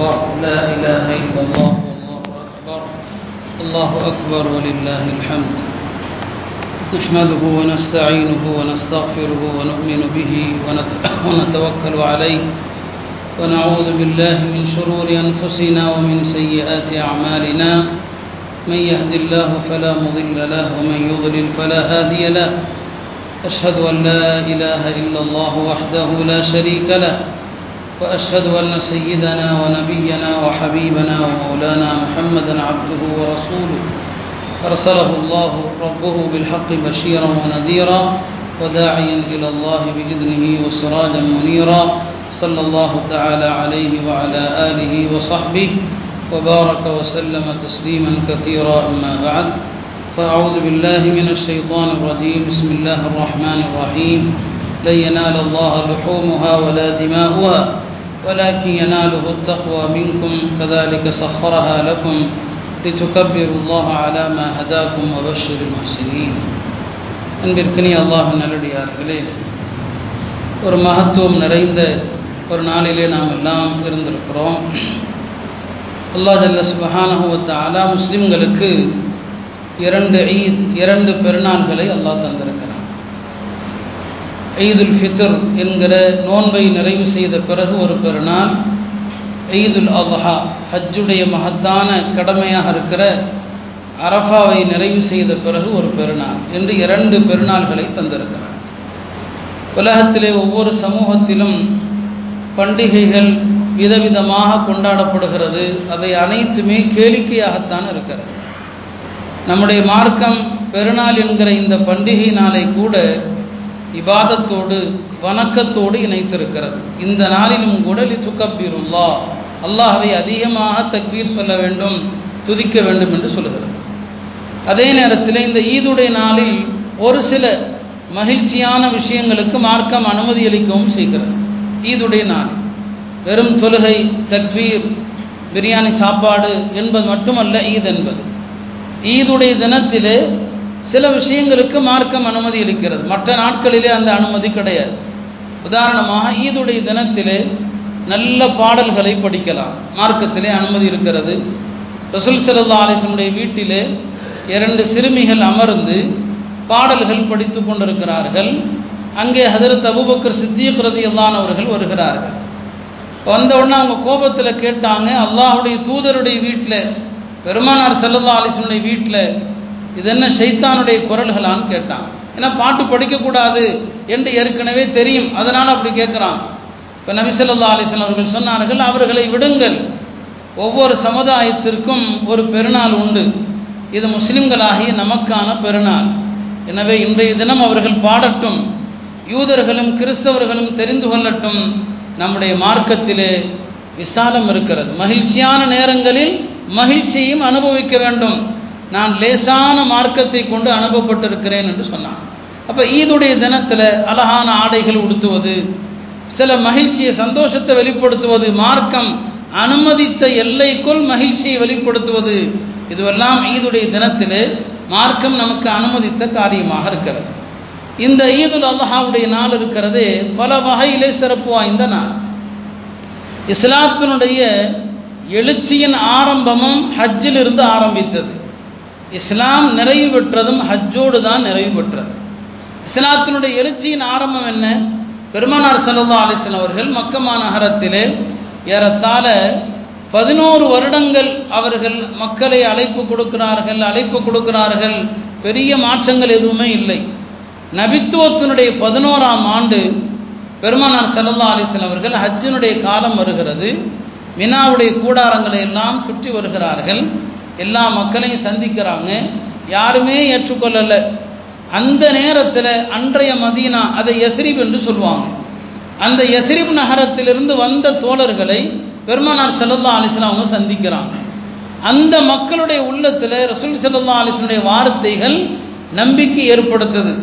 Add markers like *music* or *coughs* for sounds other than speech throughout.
أكبر. لا إله إلا الله. والله أكبر الله أكبر ولله الحمد. نحمده ونستعينه ونستغفره ونؤمن به ونت- *coughs* ونتوكل عليه. ونعوذ بالله من شرور أنفسنا ومن سيئات أعمالنا. من يهد الله فلا مضل له ومن يضلل فلا هادي له. أشهد أن لا إله إلا الله وحده لا شريك له. وأشهد أن سيدنا ونبينا وحبيبنا ومولانا محمدا عبده ورسوله. أرسله الله ربه بالحق بشيرا ونذيرا وداعيا إلى الله بإذنه وسراجا منيرا. صلى الله تعالى عليه وعلى آله وصحبه وبارك وسلم تسليما كثيرا أما بعد. فأعوذ بالله من الشيطان الرجيم. بسم الله الرحمن الرحيم. لن ينال الله لحومها ولا دماؤها. ولكن يناله التقوى منكم كذلك سخرها لكم لتكبروا الله على ما هداكم وبشر المحسنين அன்பிற்கினி அல்லாஹ் நல்லடியார்களே ஒரு மகத்துவம் நிறைந்த ஒரு நாளிலே நாம் எல்லாம் இருந்திருக்கிறோம் அல்லாஹ் ஜல்ல சுபஹானஹு வ தஆலா முஸ்லிம்களுக்கு இரண்டு ஈத் இரண்டு பெருநாள்களை அல்லாஹ் தந்திருக்கிறான் ஈதுல் ஃபித்ர் என்கிற நோன்பை நிறைவு செய்த பிறகு ஒரு பெருநாள் ஈதுல் அல்ஹா ஹஜ்ஜுடைய மகத்தான கடமையாக இருக்கிற அரஃபாவை நிறைவு செய்த பிறகு ஒரு பெருநாள் என்று இரண்டு பெருநாள்களை தந்திருக்கிறார். உலகத்திலே ஒவ்வொரு சமூகத்திலும் பண்டிகைகள் விதவிதமாக கொண்டாடப்படுகிறது. அவை அனைத்துமே கேளிக்கையாகத்தான் இருக்கிறது. நம்முடைய மார்க்கம் பெருநாள் என்கிற இந்த பண்டிகை நாளை கூட இபாதத்தோடு வணக்கத்தோடு இணைத்திருக்கிறது. இந்த நாளிலும் கூட லி அல்லாஹவை அதிகமாக தக்பீர் சொல்ல வேண்டும் துதிக்க வேண்டும் என்று சொல்லுகிறது. அதே நேரத்தில் இந்த ஈதுடைய நாளில் ஒரு சில மகிழ்ச்சியான விஷயங்களுக்கு மார்க்கம் அனுமதி அளிக்கவும் செய்கிறது. ஈதுடைய நாள். வெறும் தொழுகை தக்பீர் பிரியாணி சாப்பாடு என்பது மட்டுமல்ல ஈத் என்பது. ஈதுடைய தினத்திலே சில விஷயங்களுக்கு மார்க்கம் அனுமதி அளிக்கிறது. மற்ற நாட்களிலே அந்த அனுமதி கிடையாது. உதாரணமாக ஈதுடைய தினத்திலே நல்ல பாடல்களை படிக்கலாம். மார்க்கத்திலே அனுமதி இருக்கிறது. ரசூல் சிறந்த ஆலேசனுடைய வீட்டிலே இரண்டு சிறுமிகள் அமர்ந்து பாடல்கள் படித்து கொண்டிருக்கிறார்கள். அங்கே ஹதரத் அபுபக்கர் சித்திக் ரதியல்லான் அவர்கள் வருகிறார்கள். வந்த உடனே அவங்க கோபத்தில் கேட்டாங்க அல்லாஹுடைய தூதருடைய வீட்டில் பெருமானார் செல்லல்லா அலிஸ்லனுடைய வீட்டில் இது என்ன ஷைத்தானுடைய குரல்களான்னு கேட்டான். ஏன்னா பாட்டு படிக்கக்கூடாது என்று ஏற்கனவே தெரியும். அதனால் அப்படி கேட்குறான். இப்போ நபிசல்லா அலிஸ்லாம் அவர்கள் சொன்னார்கள் அவர்களை விடுங்கள். ஒவ்வொரு சமுதாயத்திற்கும் ஒரு பெருநாள் உண்டு. இது முஸ்லிம்களாகிய நமக்கான பெருநாள். எனவே இன்றைய தினம் அவர்கள் பாடட்டும். யூதர்களும் கிறிஸ்தவர்களும் தெரிந்து கொள்ளட்டும். நம்முடைய மார்க்கத்திலே விசாலம் இருக்கிறது. மகிழ்ச்சியான நேரங்களில் மகிழ்ச்சியையும் அனுபவிக்க வேண்டும். நான் லேசான மார்க்கத்தை கொண்டு அனுப்பப்பட்டிருக்கிறேன் என்று சொன்னான். அப்போ ஈதுடைய தினத்தில் அழகான ஆடைகள் உடுத்துவது சில மகிழ்ச்சியை சந்தோஷத்தை வெளிப்படுத்துவது மார்க்கம் அனுமதித்த எல்லைக்குள் மகிழ்ச்சியை வெளிப்படுத்துவது இதுவெல்லாம் ஈதுடைய தினத்தில் மார்க்கம் நமக்கு அனுமதித்த காரியமாக இருக்கிறது. இந்த ஈதுல் அல்லாஹாவுடைய நாள் இருக்கிறது பல வகையிலே சிறப்பு வாய்ந்த நாள். இஸ்லாத்தினுடைய எழுச்சியின் ஆரம்பமும் ஹஜ்ஜில் இருந்து ஆரம்பித்தது. இஸ்லாம் நிறைவு பெற்றதும் ஹஜ்ஜோடு தான் நிறைவு பெற்றது. இஸ்லாத்தினுடைய எழுச்சியின் ஆரம்பம் என்ன? பெருமானார் சல்லா அலிஸ்லாம் அவர்கள் மக்கமா நகரத்திலே ஏறத்தாழ பதினோரு வருடங்கள் அவர்கள் மக்களை அழைப்பு கொடுக்கிறார்கள் அழைப்பு கொடுக்கிறார்கள். பெரிய மாற்றங்கள் எதுவுமே இல்லை. நபித்துவத்தினுடைய பதினோராம் ஆண்டு பெருமானார் சல்லா அலிஸ்லாம் அவர்கள் ஹஜ்ஜினுடைய காலம் வருகிறது. மினாவுடைய கூடாரங்களை எல்லாம் சுற்றி வருகிறார்கள். எல்லா மக்களையும் சந்திக்கிறாங்க. யாருமே ஏற்றுக்கொள்ளலை. அந்த நேரத்தில் அன்றைய மதீனா அதை எஸ்ரிப் என்று சொல்லுவாங்க. அந்த எஸ்ரிப் நகரத்திலிருந்து வந்த தோழர்களை பெருமானார் செல்லல்லா அலிஸ்லாம் அவங்க சந்திக்கிறாங்க. அந்த மக்களுடைய உள்ளத்தில் ரசூல் செல்லல்லா அலிஸ்லனுடைய வார்த்தைகள் நம்பிக்கை ஏற்படுத்துது.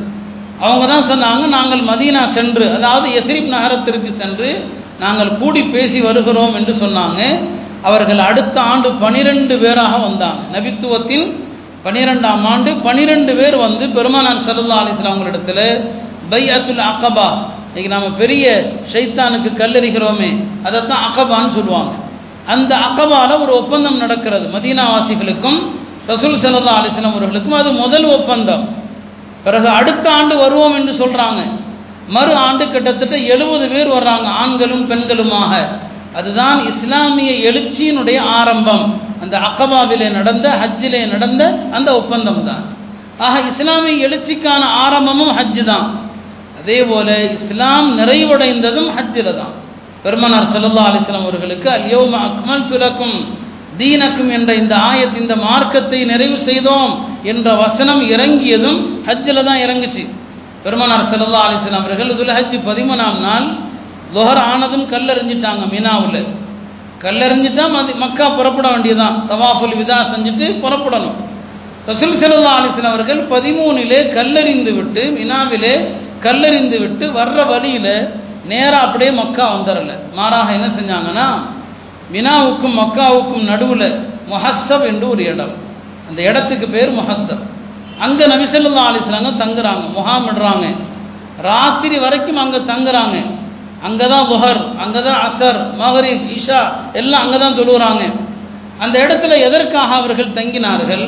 அவங்க தான் சொன்னாங்க நாங்கள் மதீனா சென்று அதாவது எஸ்ரிப் நகரத்திற்கு சென்று நாங்கள் கூடி பேசி வருகிறோம் என்று சொன்னாங்க. அவர்கள் அடுத்த ஆண்டு பனிரெண்டு பேராக வந்தாங்க. நபித்துவத்தின் பனிரெண்டாம் ஆண்டு பனிரெண்டு பேர் வந்து பெருமானார் சல்லா அலிஸ்லாம் பை அத்துல் அகபா இன்னைக்கு நம்ம பெரிய ஷைத்தானுக்கு கல்லறிகிறோமே அதைத்தான் அகபான்னு சொல்லுவாங்க. அந்த அகபால ஒரு ஒப்பந்தம் நடக்கிறது மதீனாவாசிகளுக்கும் ரசூல் சல்லா அலிஸ்லாம் அவர்களுக்கும் அது முதல் ஒப்பந்தம். பிறகு அடுத்த ஆண்டு வருவோம் என்று சொல்கிறாங்க மறு ஆண்டு கிட்டத்தட்ட எழுபது பேர் வர்றாங்க ஆண்களும் பெண்களுமாக. அதுதான் இஸ்லாமிய எழுச்சியினுடைய ஆரம்பம். அந்த அக்கபாவிலே நடந்த ஹஜ்ஜிலே நடந்த அந்த ஒப்பந்தம் தான் ஆக இஸ்லாமிய எழுச்சிக்கான ஆரம்பமும் ஹஜ்ஜு தான் அதே போல இஸ்லாம் நிறைவடைந்ததும் ஹஜ்ஜில் தான் பெருமனார் சல்லா அலிஸ்லாம் அவர்களுக்கு அல்யோம அக்மல் துலக்கும் தீனக்கும் என்ற இந்த ஆயத் இந்த மார்க்கத்தை நிறைவு செய்தோம் என்ற வசனம் இறங்கியதும் ஹஜ்ஜில் தான் இறங்குச்சு. பெருமனார் சல்லா அலிஸ்லாம் அவர்கள் இதுல ஹஜ் பதிமூணாம் நாள் லொஹர் ஆனதும் கல்லறிஞ்சிட்டாங்க மினாவில். கல்லறிஞ்சிட்டா மதி மக்கா புறப்பட வேண்டியதுதான். தவாஃபுல் விதா செஞ்சுட்டு புறப்படணும். ரசூல் செல்லா அலிஸ்லாம் அவர்கள் பதிமூணிலே கல்லறிந்து விட்டு மினாவிலே கல்லறிந்து விட்டு வர்ற வழியில் நேராக அப்படியே மக்கா வந்துடல மாறாக என்ன செஞ்சாங்கன்னா மினாவுக்கும் மக்காவுக்கும் நடுவில் மொஹஸ்ஸப் என்று ஒரு இடம். அந்த இடத்துக்கு பேர் மொஹஸ்ஸப். அங்கே நபிசல்லா அலிஸ்லாங்க தங்குறாங்க முகாமிடுறாங்க. ராத்திரி வரைக்கும் அங்கே தங்குறாங்க. அங்கே தான் புகர் அங்கே தான் அசர் மகரீப் ஈஷா எல்லாம் அங்கே தான் தொழுகிறாங்க அந்த இடத்துல எதற்காக அவர்கள் தங்கினார்கள்?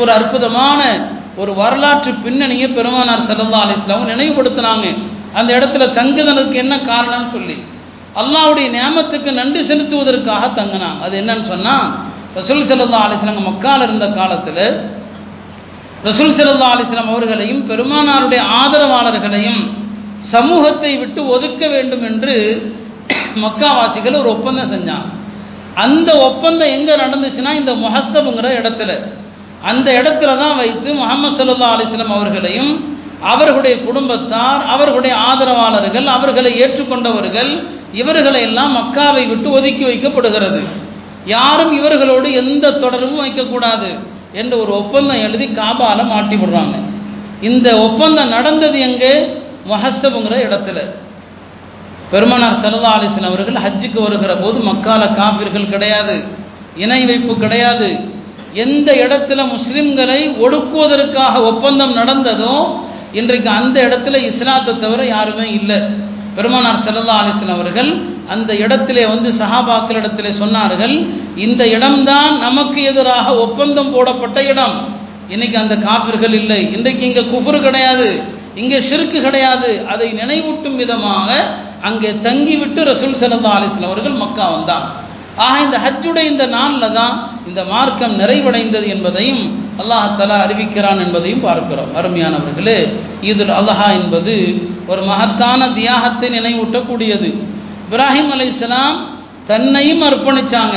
ஒரு அற்புதமான ஒரு வரலாற்று பின்னணியை பெருமானார் சல்லா அலிஸ்லாம் நினைவுபடுத்தினாங்க. அந்த இடத்துல தங்குதலுக்கு என்ன காரணம்னு சொல்லி. அல்லாவுடைய நியமத்துக்கு நன்றி செலுத்துவதற்காக தங்கினாங்க. அது என்னன்னு சொன்னால் ரசூல் சல்லா அலிஸ்லாங்க மக்கால் இருந்த காலத்தில் ரசூல் சல்லா அலிஸ்லாம் அவர்களையும் பெருமானாருடைய ஆதரவாளர்களையும் சமூகத்தை விட்டு ஒதுக்க வேண்டும் என்று மக்காவாசிகள் ஒரு ஒப்பந்தம் செஞ்சாங்க. அந்த ஒப்பந்தம் எங்கே நடந்துச்சுன்னா இந்த முஹஸ்தபுங்கிற இடத்துல. அந்த இடத்துல தான் வைத்து முகமது சல்லா அலிஸ்லம் அவர்களையும் அவர்களுடைய குடும்பத்தார் அவர்களுடைய ஆதரவாளர்கள் அவர்களை ஏற்றுக்கொண்டவர்கள் இவர்களை எல்லாம் மக்காவை விட்டு ஒதுக்கி வைக்கப்படுகிறது. யாரும் இவர்களோடு எந்த தொடர்பும் வைக்கக்கூடாது என்ற ஒரு ஒப்பந்தம் எழுதி காபால மாட்டி விடுறாங்க. இந்த ஒப்பந்தம் நடந்தது எங்கே? மொஹஸ்தபுங்கிற இடத்துல. பெருமனார் சல்லா அலிஸ்லாம் அவர்கள் ஹஜ்ஜுக்கு வருகிற போது மக்கால காபிர்கள் கிடையாது இணை வைப்பு கிடையாது. எந்த இடத்துல முஸ்லிம்களை ஒடுக்குவதற்காக ஒப்பந்தம் நடந்ததோ இன்றைக்கு அந்த இடத்துல இஸ்லாத்தை தவிர யாருமே இல்லை. பெருமானார் சல்லா அலிஸ்லாம் அவர்கள் அந்த இடத்திலே வந்து சஹாபாக்களிடத்திலே சொன்னார்கள் இந்த இடம்தான் நமக்கு எதிராக ஒப்பந்தம் போடப்பட்ட இடம். இன்னைக்கு அந்த காப்பிர்கள் இல்லை இன்றைக்கு இங்கே குஃபுரு கிடையாது. இங்கே சிறுக்கு கிடையாது. அதை நினைவூட்டும் விதமாக அங்கே தங்கிவிட்டு ரசூல் சல்லா அலிஸ்லாம் அவர்கள் மக்கா வந்தாங்க ஆக இந்த ஹஜ்ஜுடைய இந்த நாளில் தான் இந்த மார்க்கம் நிறைவடைந்தது என்பதையும் அல்லாஹலா அறிவிக்கிறான் என்பதையும் பார்க்கிறோம். அருமையானவர்களே இது அல்லஹா என்பது ஒரு மகத்தான தியாகத்தை நினைவூட்டக்கூடியது. இப்ராஹிம் அலை தன்னையும் அர்ப்பணிச்சாங்க.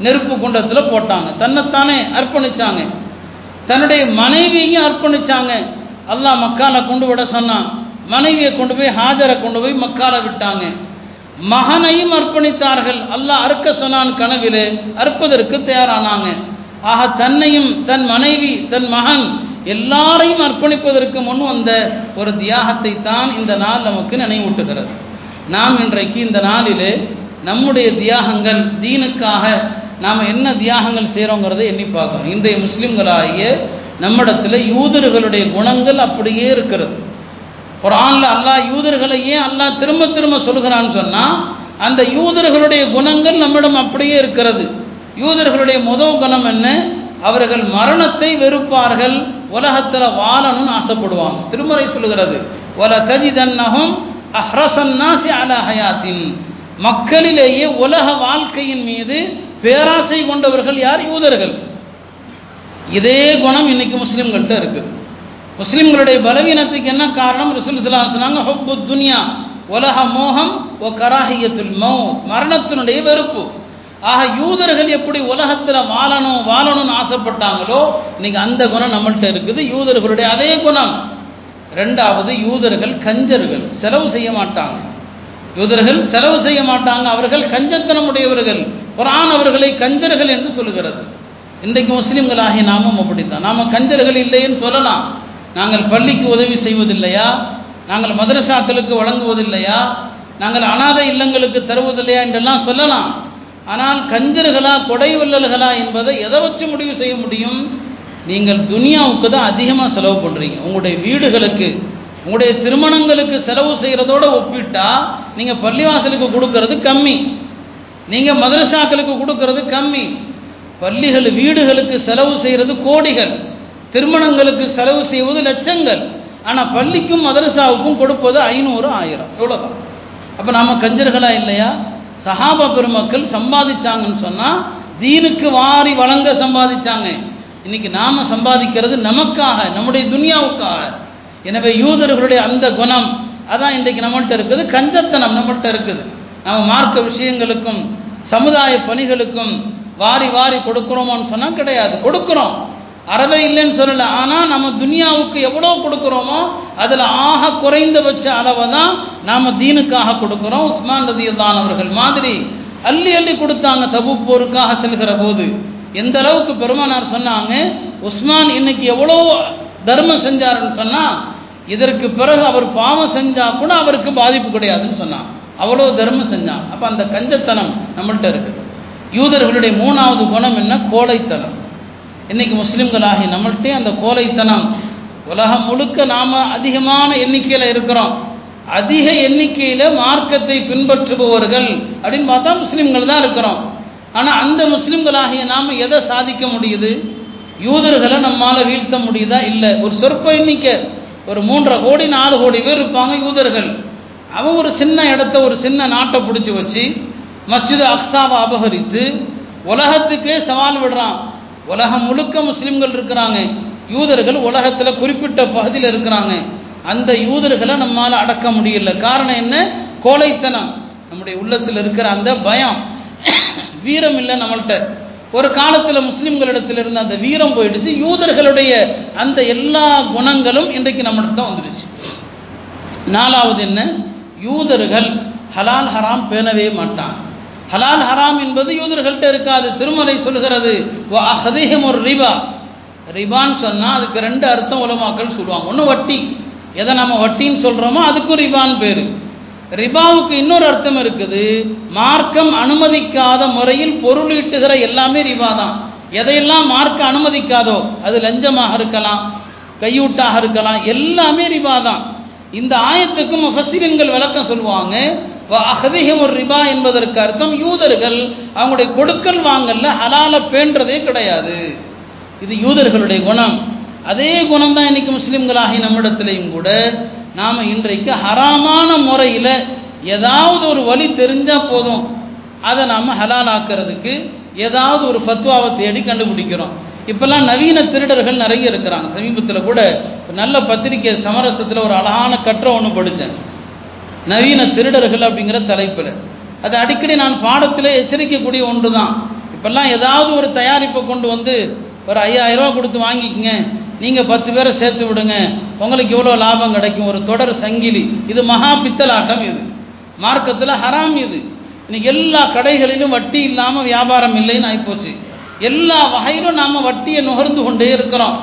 நெருப்பு குண்டத்தில் போட்டாங்க. தன்னைத்தானே அர்ப்பணிச்சாங்க. தன்னுடைய மனைவியையும் அர்ப்பணிச்சாங்க. அல்லாஹ் மக்கால கொண்டு விட சொன்னான். மனைவியை கொண்டு போய் ஹாஜரை கொண்டு போய் மக்கால விட்டாங்க. மகனையும் அர்ப்பணித்தார்கள். அல்லாஹ் அறுக்க சொன்னான் கனவிலே அறுப்பதற்கு தயாரானாங்க. ஆக தன்னையும் தன் மனைவி தன் மகன் எல்லாரையும் அர்ப்பணிப்பதற்கு முன் வந்த ஒரு தியாகத்தை தான் இந்த நாள் நமக்கு நினைவூட்டுகிறது. நாம் இன்றைக்கு இந்த நாளிலே நம்முடைய தியாகங்கள் தீனுக்காக நாம் என்ன தியாகங்கள் செய்கிறோங்கிறத எண்ணி பார்க்கணும் இன்றைய முஸ்லிம்களாகிய நம்மிடத்தில் யூதர்களுடைய குணங்கள் அப்படியே இருக்கிறது. குரான்ல அல்லாஹ் யூதர்களை ஏன் அல்லாஹ் திரும்ப திரும்ப சொல்கிறான்னு சொன்னால் அந்த யூதர்களுடைய குணங்கள் நம்மிடம் அப்படியே இருக்கிறது. யூதர்களுடைய முதல் குணம் என்ன? அவர்கள் மரணத்தை வெறுப்பார்கள். உலகத்தில் வாழணும்னு ஆசைப்படுவாங்க. திருமறை சொல்லுகிறது ஒல தஜிதன்னகும் அஹ்ரசன்னாசி அலஹயாத்தின் மக்களிலேயே உலக வாழ்க்கையின் மீது பேராசை கொண்டவர்கள் யார்? யூதர்கள். இதே குணம் இன்னைக்கு முஸ்லீம்கள்ட்ட இருக்குது முஸ்லீம்களுடைய பலவீனத்துக்கு என்ன காரணம்? ரசூல் சலாம் சொன்னாங்க ஹொப்பு துனியா உலக மோகம் ஓ கராஹியத்துல் மௌத். மரணத்தினுடைய வெறுப்பு. ஆக யூதர்கள் எப்படி உலகத்தில் வாழணும் வாழணும்னு ஆசைப்பட்டாங்களோ இன்னைக்கு அந்த குணம் நம்மள்கிட்ட இருக்குது. யூதர்களுடைய அதே குணம். ரெண்டாவது யூதர்கள் கஞ்சர்கள் செலவு செய்ய மாட்டாங்க. யூதர்கள் செலவு செய்ய மாட்டாங்க. அவர்கள் கஞ்சத்தனம் உடையவர்கள். குரான் அவர்களை கஞ்சர்கள் என்று சொல்லுகிறது. இன்றைக்கு முஸ்லிம்களாகிய நாமும் அப்படித்தான். நாம கஞ்சர்கள் இல்லைன்னு சொல்லலாம். நாங்கள் பள்ளிக்கு உதவி செய்வதில்லையா? நாங்கள் மதரசாக்களுக்கு வழங்குவதில்லையா? நாங்கள் அனாதை இல்லங்களுக்கு தருவதில்லையா என்றெல்லாம் சொல்லலாம். ஆனால் கஞ்சர்களா கொடை வள்ளல்களா என்பதை எதை வச்சு முடிவு செய்ய முடியும்? நீங்கள் துனியாவுக்கு தான் அதிகமாக செலவு பண்ணுறீங்க உங்களுடைய வீடுகளுக்கு உங்களுடைய திருமணங்களுக்கு செலவு செய்கிறதோட ஒப்பிட்டா நீங்கள் பள்ளிவாசலுக்கு கொடுக்கறது கம்மி. நீங்கள் மதரசாக்களுக்கு கொடுக்கறது கம்மி. பள்ளிகள் வீடுகளுக்கு செலவு செய்கிறது கோடிகள். திருமணங்களுக்கு செலவு செய்வது லட்சங்கள். ஆனால் பள்ளிக்கும் மதரசாவுக்கும் கொடுப்பது ஐநூறு ஆயிரம். இவ்வளோதான் அப்போ நாம் கஞ்சர்களா இல்லையா? சஹாபா பெருமக்கள் சம்பாதிச்சாங்கன்னு சொன்னால் தீனுக்கு வாரி வழங்க சம்பாதிச்சாங்க. இன்னைக்கு நாம் சம்பாதிக்கிறது நமக்காக நம்முடைய துனியாவுக்காக. எனவே யூதர்களுடைய அந்த குணம் அதான் இன்றைக்கு நம்மள்கிட்ட இருக்குது. கஞ்சத்தனம் நம்மள்கிட்ட இருக்குது. நம்ம மார்க்க விஷயங்களுக்கும் சமுதாய பணிகளுக்கும் வாரி வாரி கொடுக்குறோமோன்னு சொன்னால் கிடையாது. கொடுக்குறோம். அறவே இல்லைன்னு சொல்லலை. ஆனால் நம்ம துனியாவுக்கு எவ்வளோ கொடுக்குறோமோ அதில் ஆக குறைந்தபட்ச அளவை தான் நாம் தீனுக்காக கொடுக்குறோம். உஸ்மான் ரதியுல்லான் அவர்கள் மாதிரி அள்ளி அள்ளி கொடுத்தாங்க தபு போருக்காக செல்கிற போது. எந்த அளவுக்கு பெருமானார் சொன்னாங்க உஸ்மான் இன்னைக்கு எவ்வளோ தர்மம் செஞ்சாருன்னு சொன்னால் இதற்கு பிறகு அவர் பாவம் செஞ்சால் கூட அவருக்கு பாதிப்பு கிடையாதுன்னு சொன்னான். அவ்வளோ தர்மம் செஞ்சான். அப்போ அந்த கஞ்சத்தனம் நம்மள்கிட்ட இருக்குது யூதர்களுடைய மூணாவது குணம் என்ன? கோழைத்தனம். இன்னைக்கு முஸ்லிம்களாகி நம்மள்கிட்டே அந்த கோழைத்தனம். உலகம் முழுக்க நாம் அதிகமான எண்ணிக்கையில் இருக்கிறோம். அதிக எண்ணிக்கையில் மார்க்கத்தை பின்பற்றுபவர்கள் அப்படின்னு பார்த்தா முஸ்லிம்கள் தான் இருக்கிறோம். ஆனால் அந்த முஸ்லிம்களாகிய நாம் எதை சாதிக்க முடியுது? யூதர்களை நம்மால் வீழ்த்த முடியுதா? இல்லை. ஒரு சொற்ப எண்ணிக்கை. ஒரு மூன்றரை கோடி நாலு கோடி பேர் இருப்பாங்க யூதர்கள். அவன் ஒரு சின்ன இடத்த ஒரு சின்ன நாட்டை பிடிச்சி வச்சு மஸ்ஜித் அக்ஸாவை அபகரித்து உலகத்துக்கே சவால் விடுறான். உலகம் முழுக்க முஸ்லீம்கள் இருக்கிறாங்க. யூதர்கள் உலகத்தில் குறிப்பிட்ட பகுதியில் இருக்கிறாங்க. அந்த யூதர்களை நம்மால் அடக்க முடியல. காரணம் என்ன? கோழைத்தனம். நம்முடைய உள்ளத்தில் இருக்கிற அந்த பயம். வீரம் இல்லை நம்மள்கிட்ட ஒரு காலத்தில் முஸ்லீம்களிடத்தில் இருந்த அந்த வீரம் போயிடுச்சு. யூதர்களுடைய அந்த எல்லா குணங்களும் இன்றைக்கு நம்மளுக்கு தான் வந்துடுச்சு. நாலாவது என்ன? யூதர்கள் ஹலால் ஹராம் பேணவே மாட்டான் ஹலால் ஹராம் என்பது யூதர்கள்ட்ட இருக்காது. திருமலை சொல்கிறது ஒரு ரிபா. ரிபான்னு சொன்னால் அதுக்கு ரெண்டு அர்த்தம் உலமாக்கள் சொல்லுவாங்க. ஒன்று வட்டி. எதை நம்ம வட்டின்னு சொல்கிறோமோ அதுக்கும் ரிபான் பேர். ரிபாவுக்கு இன்னொரு அர்த்தம் இருக்குது. மார்க்கம் அனுமதிக்காத முறையில் பொருள் ஈட்டுகிற எல்லாமே ரிபா தான் எதையெல்லாம் மார்க்கம் அனுமதிக்காதோ அது லஞ்சமாக இருக்கலாம் கையூட்டாக இருக்கலாம் எல்லாமே ரிபா தான் இந்த ஆயத்துக்கும் முஃபஸ்ஸிரின்கள் விளக்கம் சொல்லுவாங்க. அகதிகம் ஒரு ரிபா என்பதற்கு அர்த்தம் யூதர்கள் அவங்களுடைய கொடுக்கல் வாங்கல்ல ஹலால பேன்றதே கிடையாது. இது யூதர்களுடைய குணம். அதே குணம் தான் இன்னைக்கு முஸ்லிம்களாகி நம்மிடத்திலையும் கூட நாம் இன்றைக்கு ஹராமான முறையில் ஏதாவது ஒரு வழி தெரிஞ்சால் போதும். அதை நாம் ஹலால் ஆக்கிறதுக்கு ஏதாவது ஒரு ஃபத்வாவை தேடி கண்டுபிடிக்கிறோம். இப்போல்லாம் நவீன திருடர்கள் நிறைய இருக்கிறாங்க. சமீபத்தில் கூட நல்ல பத்திரிக்கை சமரசத்தில் ஒரு அழகான கற்ற ஒன்று படித்தேன் நவீன திருடர்கள் அப்படிங்கிற தலைப்பில். அது அடிக்கடி நான் பாடத்தில் எச்சரிக்கக்கூடிய ஒன்று தான் இப்போல்லாம் ஏதாவது ஒரு தயாரிப்பை கொண்டு வந்து ஒரு ஐயாயிரம் ரூபா கொடுத்து வாங்கிக்கங்க. நீங்கள் பத்து பேரை சேர்த்து விடுங்க. உங்களுக்கு எவ்வளோ லாபம் கிடைக்கும்? ஒரு தொடர் சங்கிலி. இது மகா பித்தலாட்டம் இது. மார்க்கத்தில் ஹராம் இது. இன்னைக்கு எல்லா கடைகளிலும் வட்டி இல்லாமல் வியாபாரம் இல்லைன்னு ஆகிப்போச்சு எல்லா வகையிலும் நாம் வட்டியை நுகர்ந்து கொண்டே இருக்கிறோம்.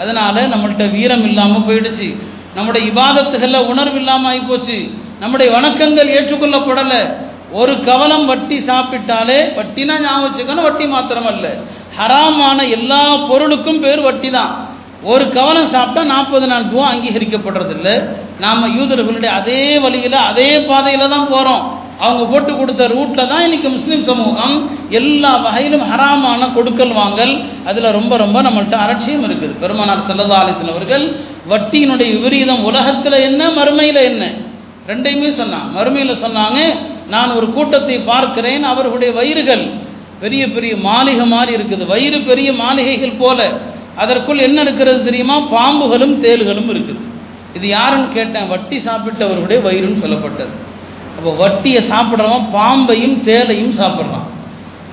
அதனால் நம்மள்கிட்ட வீரம் இல்லாமல் போயிடுச்சு. நம்முடைய இபாதத்துகளில் உணர்வு இல்லாமல் ஆகிப்போச்சு நம்முடைய வணக்கங்கள் ஏற்றுக்கொள்ளப்படலை. ஒரு கவலம் வட்டி சாப்பிட்டாலே வட்டினா ஞாபகம் வச்சுக்கணும் வட்டி மாத்திரம் அல்ல ஹராமான எல்லா பொருளுக்கும் பேர் வட்டி தான் ஒரு கவலம் சாப்பிட்டா நாற்பது நாள் துவா அங்கீகரிக்கப்படுறதில்ல. நாம் யூதர்களுடைய அதே வழியில் அதே பாதையில் தான் போகிறோம் அவங்க போட்டு கொடுத்த ரூட்டில் தான் இன்றைக்கி முஸ்லீம் சமூகம் எல்லா வகையிலும் ஹராமான கொடுக்கல் வாங்கல். அதில் ரொம்ப ரொம்ப நம்மள்கிட்ட அலட்சியம் இருக்குது. பெருமானார் செல்லதாலிசன் அவர்கள் வட்டியினுடைய விபரீதம் உலகத்தில் என்ன மறுமையில் என்ன? ரெண்டையுமே சொன்னான். மறுமையில் சொன்னாங்க நான் ஒரு கூட்டத்தை பார்க்கிறேன் அவர்களுடைய வயிறுகள் பெரிய பெரிய மாளிகை மாதிரி இருக்குது. வயிறு பெரிய மாளிகைகள் போல. அதற்குள் என்ன இருக்கிறது தெரியுமா? பாம்புகளும் தேள்களும் இருக்குது. இது யாருன்னு கேட்டேன். வட்டி சாப்பிட்டவர்களுடைய வயிறுன்னு சொல்லப்பட்டது. அப்போ வட்டியை சாப்பிட்றவன் பாம்பையும் தேலையும் சாப்பிட்றான்.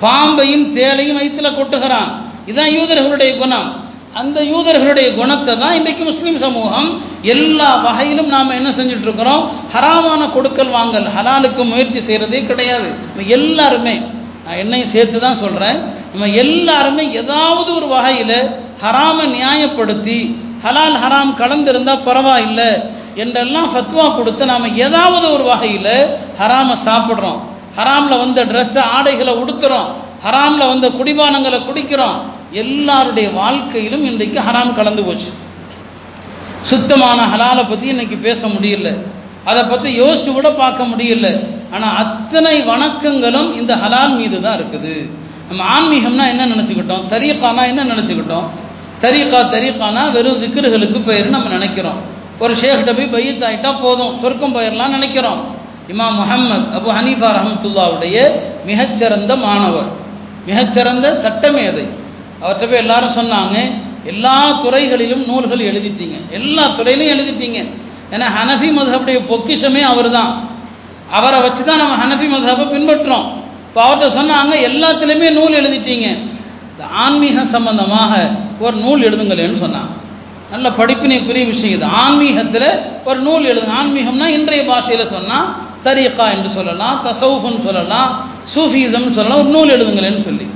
பாம்பையும் தேலையும் வயிற்றுல கொட்டுகிறான். இதுதான் யூதர்களுடைய குணம். அந்த யூதர்களுடைய குணத்தை தான் இன்றைக்கு முஸ்லீம் சமூகம் எல்லா வகையிலும் நாம் என்ன செஞ்சுட்டு இருக்கிறோம் ஹராமான கொடுக்கல் வாங்கல் ஹலாலுக்கு முயற்சி செய்கிறதே கிடையாது. நம்ம எல்லாருமே நான் என்னையும் சேர்த்து தான் சொல்கிறேன் நம்ம எல்லாருமே ஏதாவது ஒரு வகையில் ஹராமை நியாயப்படுத்தி ஹலால் ஹராம் கலந்திருந்தால் பரவாயில்லை என்றெல்லாம் ஃபத்வா கொடுத்து நாம் ஏதாவது ஒரு வகையில் ஹராமை சாப்பிட்றோம். ஹராமில் வந்த ட்ரெஸ்ஸை ஆடைகளை உடுத்துறோம். ஹராமில் வந்த குடிபானங்களை குடிக்கிறோம். எல்லாருடைய வாழ்க்கையிலும் இன்றைக்கு ஹராம் கலந்து போச்சு. சுத்தமான ஹலாலை பற்றி இன்னைக்கு பேச முடியல. அதை பற்றி யோசிச்சு கூட பார்க்க முடியல. ஆனால் அத்தனை வணக்கங்களும் இந்த ஹலால் மீது தான் இருக்குது. நம்ம ஆன்மீகம்னா என்ன நினச்சிக்கிட்டோம்? தரீக்கானா என்ன நினச்சிக்கிட்டோம்? தரீக்கா தரீக்கானா வெறும் திக்ருகளுக்கு பெயர் நம்ம நினைக்கிறோம். ஒரு ஷேக்கிட்ட போய் பையத் ஆகிட்டா போதும். சொர்க்கம் பெயர்லாம் நினைக்கிறோம். இமாம் முஹம்மத் அபு ஹனீஃபா ரஹமத்துல்லாவுடைய மிகச்சிறந்த மாணவர். மிகச்சிறந்த சட்டமேதை. அவர்கிட்ட போய் எல்லாரும் சொன்னாங்க எல்லா துறைகளிலும் நூல்கள் எழுதிட்டீங்க. எல்லா துறையிலையும் எழுதிட்டீங்க. ஏன்னா ஹனஃபி மதுஹபுடைய பொக்கிஷமே அவர் தான் அவரை வச்சு தான் நம்ம ஹனஃபி மதுஹபை பின்பற்றுறோம். இப்போ அவர்கிட்ட சொன்னாங்க எல்லாத்துலேயுமே நூல் எழுதிட்டீங்க. இந்த ஆன்மீக சம்பந்தமாக ஒரு நூல் எழுதுங்களேன்னு சொன்னாங்க. நல்ல படிப்பினைக்குரிய விஷயம் இது. ஆன்மீகத்தில் ஒரு நூல் எழுதுங்க. ஆன்மீகம்னா இன்றைய பாஷையில் சொன்னால் தரீக்கா என்று சொல்லலாம் தசவுஃப்னு சொல்லலாம் சூஃபிசம்னு சொல்லலாம் ஒரு நூல் எழுதுங்களேன்னு சொல்லி.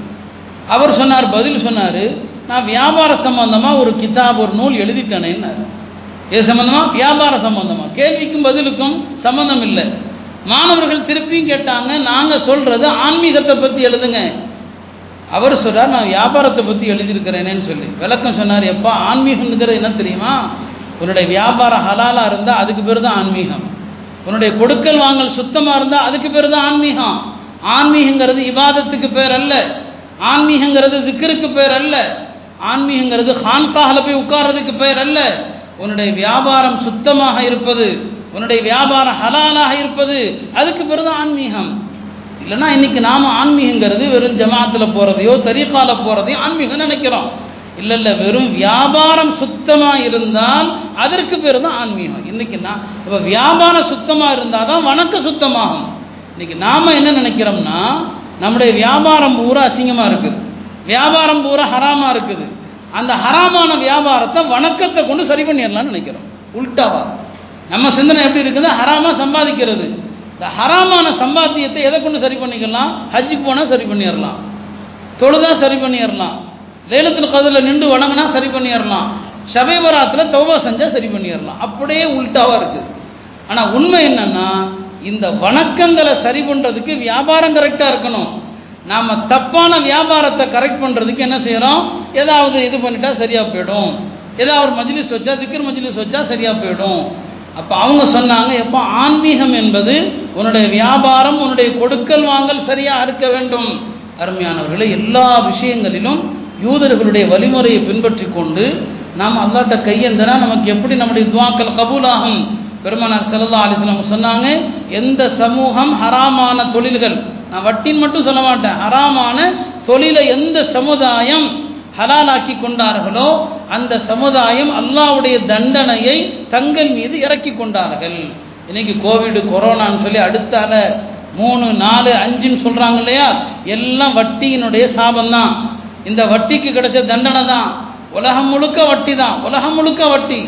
அவர் சொன்னார் பதில் சொன்னார் நான் வியாபார சம்பந்தமாக ஒரு கிதாப் ஒரு நூல் எழுதிட்டேனேன்னாரு இது சம்பந்தமாக வியாபார சம்பந்தமாக கேள்விக்கும் பதிலுக்கும் சம்பந்தம் இல்லை. மாணவர்கள் திருப்பியும் கேட்டாங்க நாங்கள் சொல்கிறது ஆன்மீகத்தை பற்றி எழுதுங்க. அவர் சொல்கிறார் நான் வியாபாரத்தை பற்றி எழுதியிருக்கிறேனேன்னு சொல்லி. விளக்கம் சொன்னார் எப்பா ஆன்மீகம்ங்கிறது என்ன தெரியுமா? உன்னுடைய வியாபாரம் ஹலாலாக இருந்தால் அதுக்கு பேர் தான் ஆன்மீகம். உன்னுடைய கொடுக்கல் வாங்கல் சுத்தமாக இருந்தால் அதுக்கு பேர் தான் ஆன்மீகம். ஆன்மீகங்கிறது விவாதத்துக்கு பேர் அல்ல ஆன்மீகங்கிறது திக்கருக்கு பேர் அல்ல. ஆன்மீகங்கிறது ஹான்காகில் போய் உட்கார்றதுக்கு பேர் அல்ல. உன்னுடைய வியாபாரம் சுத்தமாக இருப்பது உன்னுடைய வியாபாரம் ஹலாலாக இருப்பது அதுக்கு பேர் தான் ஆன்மீகம். இல்லைன்னா இன்னைக்கு நாம ஆன்மீகங்கிறது வெறும் ஜமாத்தில் போகிறதையோ தரிகால போகிறதையோ ஆன்மீகம் நினைக்கிறோம். இல்லை இல்லை வெறும் வியாபாரம் சுத்தமாக இருந்தால் அதற்கு பேர் தான் ஆன்மீகம். இன்னைக்கு நான் இப்போ வியாபாரம் சுத்தமாக இருந்தால் தான் வணக்கம் சுத்தமாகும். இன்னைக்கு நாம் என்ன நினைக்கிறோம்னா நம்முடைய வியாபாரம் பூரா அசிங்கமாக இருக்குது வியாபாரம் பூரா ஹராமாக இருக்குது. அந்த ஹராமான வியாபாரத்தை வணக்கத்தை கொண்டு சரி பண்ணிடலாம்னு நினைக்கிறோம். உல்டாவா. நம்ம சிந்தனை எப்படி இருக்குது ஹராமாக சம்பாதிக்கிறது. இந்த ஹராமான சம்பாத்தியத்தை எதை கொண்டு சரி பண்ணிக்கலாம்? ஹஜ்ஜுக்கு போனால் சரி பண்ணிடலாம். தொழுதா சரி பண்ணிடலாம். லேலத்தில் கதில் நின்று வணங்கினா சரி பண்ணிடலாம். சபைவராத்தில் தௌவா செஞ்சால் சரி பண்ணிடலாம். அப்படியே உல்ட்டாவாக இருக்குது ஆனால் உண்மை என்னன்னா இந்த வணக்கங்களை சரி பண்ணுறதுக்கு வியாபாரம் கரெக்டாக இருக்கணும். நாம் தப்பான வியாபாரத்தை கரெக்ட் பண்ணுறதுக்கு என்ன செய்கிறோம் ஏதாவது இது பண்ணிட்டா சரியாக போயிடும். ஏதாவது மஜ்லிஸ் வச்சா திக்கர் மஜ்லிஸ் வச்சா சரியாக போயிடும். அப்போ அவங்க சொன்னாங்க எப்போ ஆன்மீகம் என்பது உன்னுடைய வியாபாரம் உன்னுடைய கொடுக்கல் வாங்கல் சரியாக இருக்க வேண்டும். அருமையானவர்களே எல்லா விஷயங்களிலும் யூதர்களுடைய வழிமுறையை பின்பற்றி கொண்டு நாம் அல்லாட்ட கையெழுந்தனா நமக்கு எப்படி நம்முடைய துவாக்கள் கபூலாகும்? பெருமானார் செல்லா அலிஸ்லாம் சொன்னாங்க எந்த சமூகம் ஹராமான தொழில்கள் நான் வட்டின்னு மட்டும் சொல்ல மாட்டேன் ஹராமான தொழிலை எந்த சமுதாயம் ஹலாலாக்கி கொண்டார்களோ அந்த சமுதாயம் அல்லாவுடைய தண்டனையை தங்கள் மீது இறக்கி கொண்டார்கள். இன்னைக்கு கோவிடு கொரோனான்னு சொல்லி அடுத்தால மூணு நாலு அஞ்சுன்னு சொல்கிறாங்க இல்லையா? எல்லாம் வட்டியினுடைய சாபம் தான் இந்த வட்டிக்கு கிடைச்ச தண்டனை தான். உலகம் முழுக்க வட்டி தான் உலகம் முழுக்க வட்டி.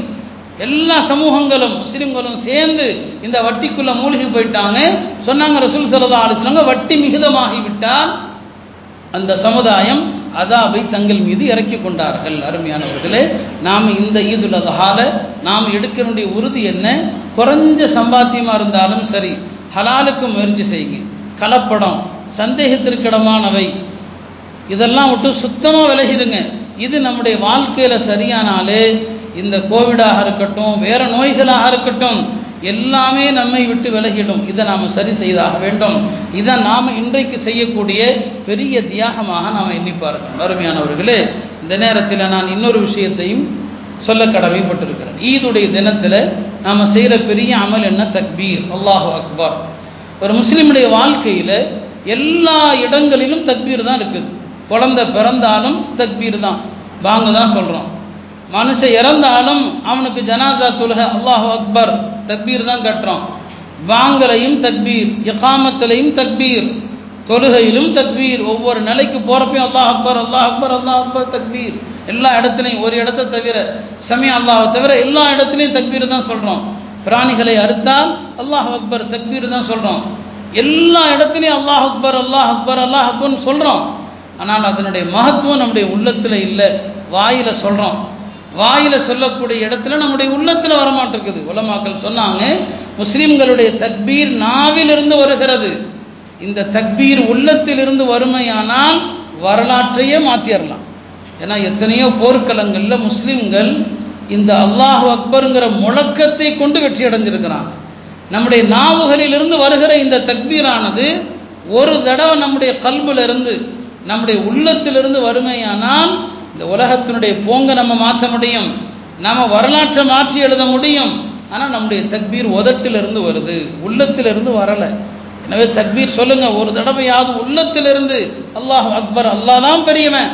எல்லா சமூகங்களும் முஸ்லிம்களும் சேர்ந்து இந்த வட்டிக்குள்ள மூழ்கி போயிட்டாங்க. சொன்னாங்க ரசூல் சலதா ஆலோசனாங்க வட்டி மிகுதமாகி விட்டால் அந்த சமுதாயம் அதாபை தங்கள் மீது இறக்கி கொண்டார்கள். அருமையானவர்களே நாம் இந்த ஈதுல் அதஹால நாம் எடுக்க வேண்டிய உறுதி என்ன? குறைஞ்ச சம்பாத்தியமாக இருந்தாலும் சரி ஹலாலுக்கு முயற்சி செய்யுங்க. கலப்படம் சந்தேகத்திற்கிடமானவை. இதெல்லாம் விட்டு சுத்தமாக விலகிடுங்க. இது நம்முடைய வாழ்க்கையில் சரியானாலே இந்த கோவிடாக இருக்கட்டும் வேற நோய்களாக இருக்கட்டும் எல்லாமே நம்மை விட்டு விலகிடும். இதை நாம் சரி செய்தாக வேண்டும். இதை நாம் இன்றைக்கு செய்யக்கூடிய பெரிய தியாகமாக நாம் எண்ணி பார்க்கணும் அருமையானவர்களே இந்த நேரத்தில் நான் இன்னொரு விஷயத்தையும் சொல்ல கடமைப்பட்டிருக்கிறேன். ஈதுடைய தினத்தில் நாம் செய்கிற பெரிய அமல் என்ன? தக்பீர். அல்லாஹு அக்பர். ஒரு முஸ்லீமுடைய வாழ்க்கையில் எல்லா இடங்களிலும் தக்பீர் தான் இருக்குது. குழந்தை பிறந்தாலும் தக்பீர் தான். வாங்க தான் சொல்கிறோம் மனுஷன் இறந்தாலும் அவனுக்கு ஜனாதா தொழுக அல்லாஹு அக்பர் தக்பீர் தான் கட்டுறோம். வாங்கலையும் தக்பீர் இகாமத்திலையும் தக்பீர் தொழுகையிலும் தக்பீர் ஒவ்வொரு நிலைக்கு போகிறப்பையும் அல்லாஹ் அக்பர் அல்லாஹ் அக்பர் அல்லாஹ் அக்பர் தக்பீர். எல்லா இடத்துலையும் ஒரு இடத்தை தவிர சமய அல்லாஹ் தவிர எல்லா இடத்துலையும் தக்பீர் தான் சொல்கிறோம் பிராணிகளை அறுத்தால் அல்லாஹ் அக்பர் தக்பீர் தான் சொல்கிறோம் எல்லா இடத்துலையும் அல்லாஹ் அக்பர் அல்லாஹ் அக்பர் அல்லாஹ் அக்பர்னு சொல்கிறோம் ஆனால் அதனுடைய மகத்துவம் நம்முடைய உள்ளத்தில் இல்லை வாயில் சொல்கிறோம் வாயில சொல்லக்கூடிய இடத்துல நம்முடைய உள்ளத்தில் வரமாட்டிருக்குது. உலமாக்கள் சொன்னாங்க முஸ்லிம்களுடைய தக்பீர் நாவிலிருந்து வருகிறது. இந்த தக்பீர் உள்ளத்திலிருந்து வறுமையானால் வரலாற்றையே மாற்றிடலாம் ஏன்னா எத்தனையோ போர்க்களங்களில் முஸ்லிம்கள் இந்த அல்லாஹ் அக்பருங்கிற முழக்கத்தை கொண்டு வெற்றி அடைஞ்சிருக்கிறாங்க. நம்முடைய நாவுகளிலிருந்து வருகிற இந்த தக்பீரானது ஒரு தடவை நம்முடைய கல்விலிருந்து நம்முடைய உள்ளத்திலிருந்து வறுமையானால் இந்த உலகத்தினுடைய போங்க நம்ம மாற்ற முடியும். நம்ம வரலாற்றை மாற்றி எழுத முடியும். ஆனால் நம்முடைய தக்பீர் உதட்டிலிருந்து வருது. உள்ளத்திலிருந்து வரலை. எனவே தக்பீர் சொல்லுங்க ஒரு தடவையாவது உள்ளத்திலிருந்து அல்லாஹ் அக்பர் அல்லாஹ் தான் பெரியவன்.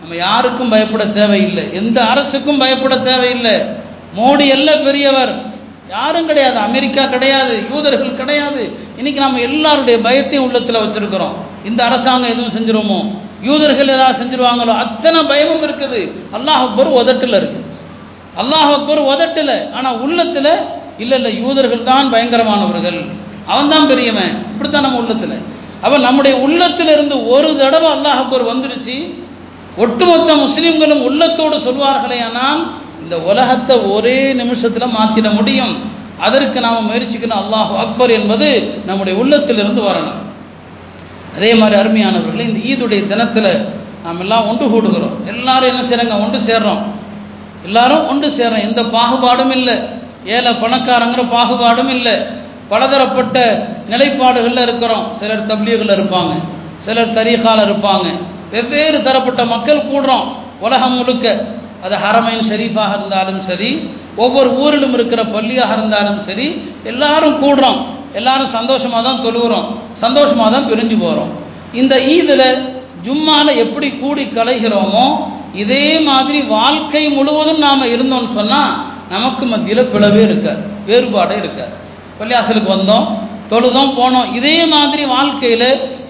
நம்ம யாருக்கும் பயப்பட தேவையில்லை. எந்த அரசுக்கும் பயப்பட தேவையில்லை. மோடி அல்ல பெரியவர். யாரும் கிடையாது. அமெரிக்கா கிடையாது. யூதர்கள் கிடையாது. இன்னைக்கு நம்ம எல்லாருடைய பயத்தையும் உள்ளத்தில் வச்சிருக்கிறோம். இந்த அரசாங்கம் எதுவும் செஞ்சிருமோ? யூதர்கள் ஏதாவது செஞ்சிருவாங்களோ அத்தனை பயமும் இருக்குது. அல்லாஹ் அக்பர் உதட்டில் இருக்கு அல்லாஹ் அக்பர் உதட்டில் ஆனால் உள்ளத்தில் இல்லை இல்லை யூதர்கள் தான் பயங்கரமானவர்கள். அவன் தான் பெரியவன். இப்படித்தான் நம்ம உள்ளத்தில். அவன் நம்முடைய உள்ளத்திலிருந்து ஒரு தடவை அல்லாஹ் அக்பர் வந்துருச்சு. ஒட்டுமொத்த முஸ்லீம்களும் உள்ளத்தோடு சொல்வார்களே ஆனால் இந்த உலகத்தை ஒரே நிமிஷத்தில் மாற்றிட முடியும். அதற்கு நாம் முயற்சிக்கணும். அல்லாஹ் அக்பர் என்பது நம்முடைய உள்ளத்திலிருந்து வரணும். அதே மாதிரி அருமையானவர்களே இந்த ஈதுடைய தினத்தில் நாம் எல்லாம் ஒன்று கூடுகிறோம். எல்லாரும் என்ன செய்கிறாங்க ஒன்று சேர்றோம். எல்லாரும் ஒன்று சேர்றோம். எந்த பாகுபாடும் இல்லை. ஏழை பணக்காரங்கிற பாகுபாடும் இல்லை. பலதரப்பட்ட நிலைப்பாடுகளில் இருக்கிறோம். சிலர் தப்லீகில் இருப்பாங்க. சிலர் தரீகால இருப்பாங்க. வெவ்வேறு தரப்பட்ட மக்கள் கூடுறோம். உலகம் முழுக்க. அது ஹரமையும் ஷெரீஃபாக இருந்தாலும் சரி ஒவ்வொரு ஊரிலும் இருக்கிற பள்ளியாக இருந்தாலும் சரி எல்லாரும் கூடுறோம். எல்லாரும் சந்தோஷமாக தான் தொழுகிறோம். சந்தோஷமாக தான் பிரிஞ்சு போகிறோம் இந்த ஈதில் ஜும்மாவில் எப்படி கூடி கலைகிறோமோ இதே மாதிரி வாழ்க்கை முழுவதும் நாம் இருந்தோம்னு சொன்னால் நமக்கு மத்தியில் பிளவே இருக்காது வேறுபாடே இருக்காது. பள்ளியாசலுக்கு வந்தோம் தொழுதோம் போனோம். இதே மாதிரி வாழ்க்கையில்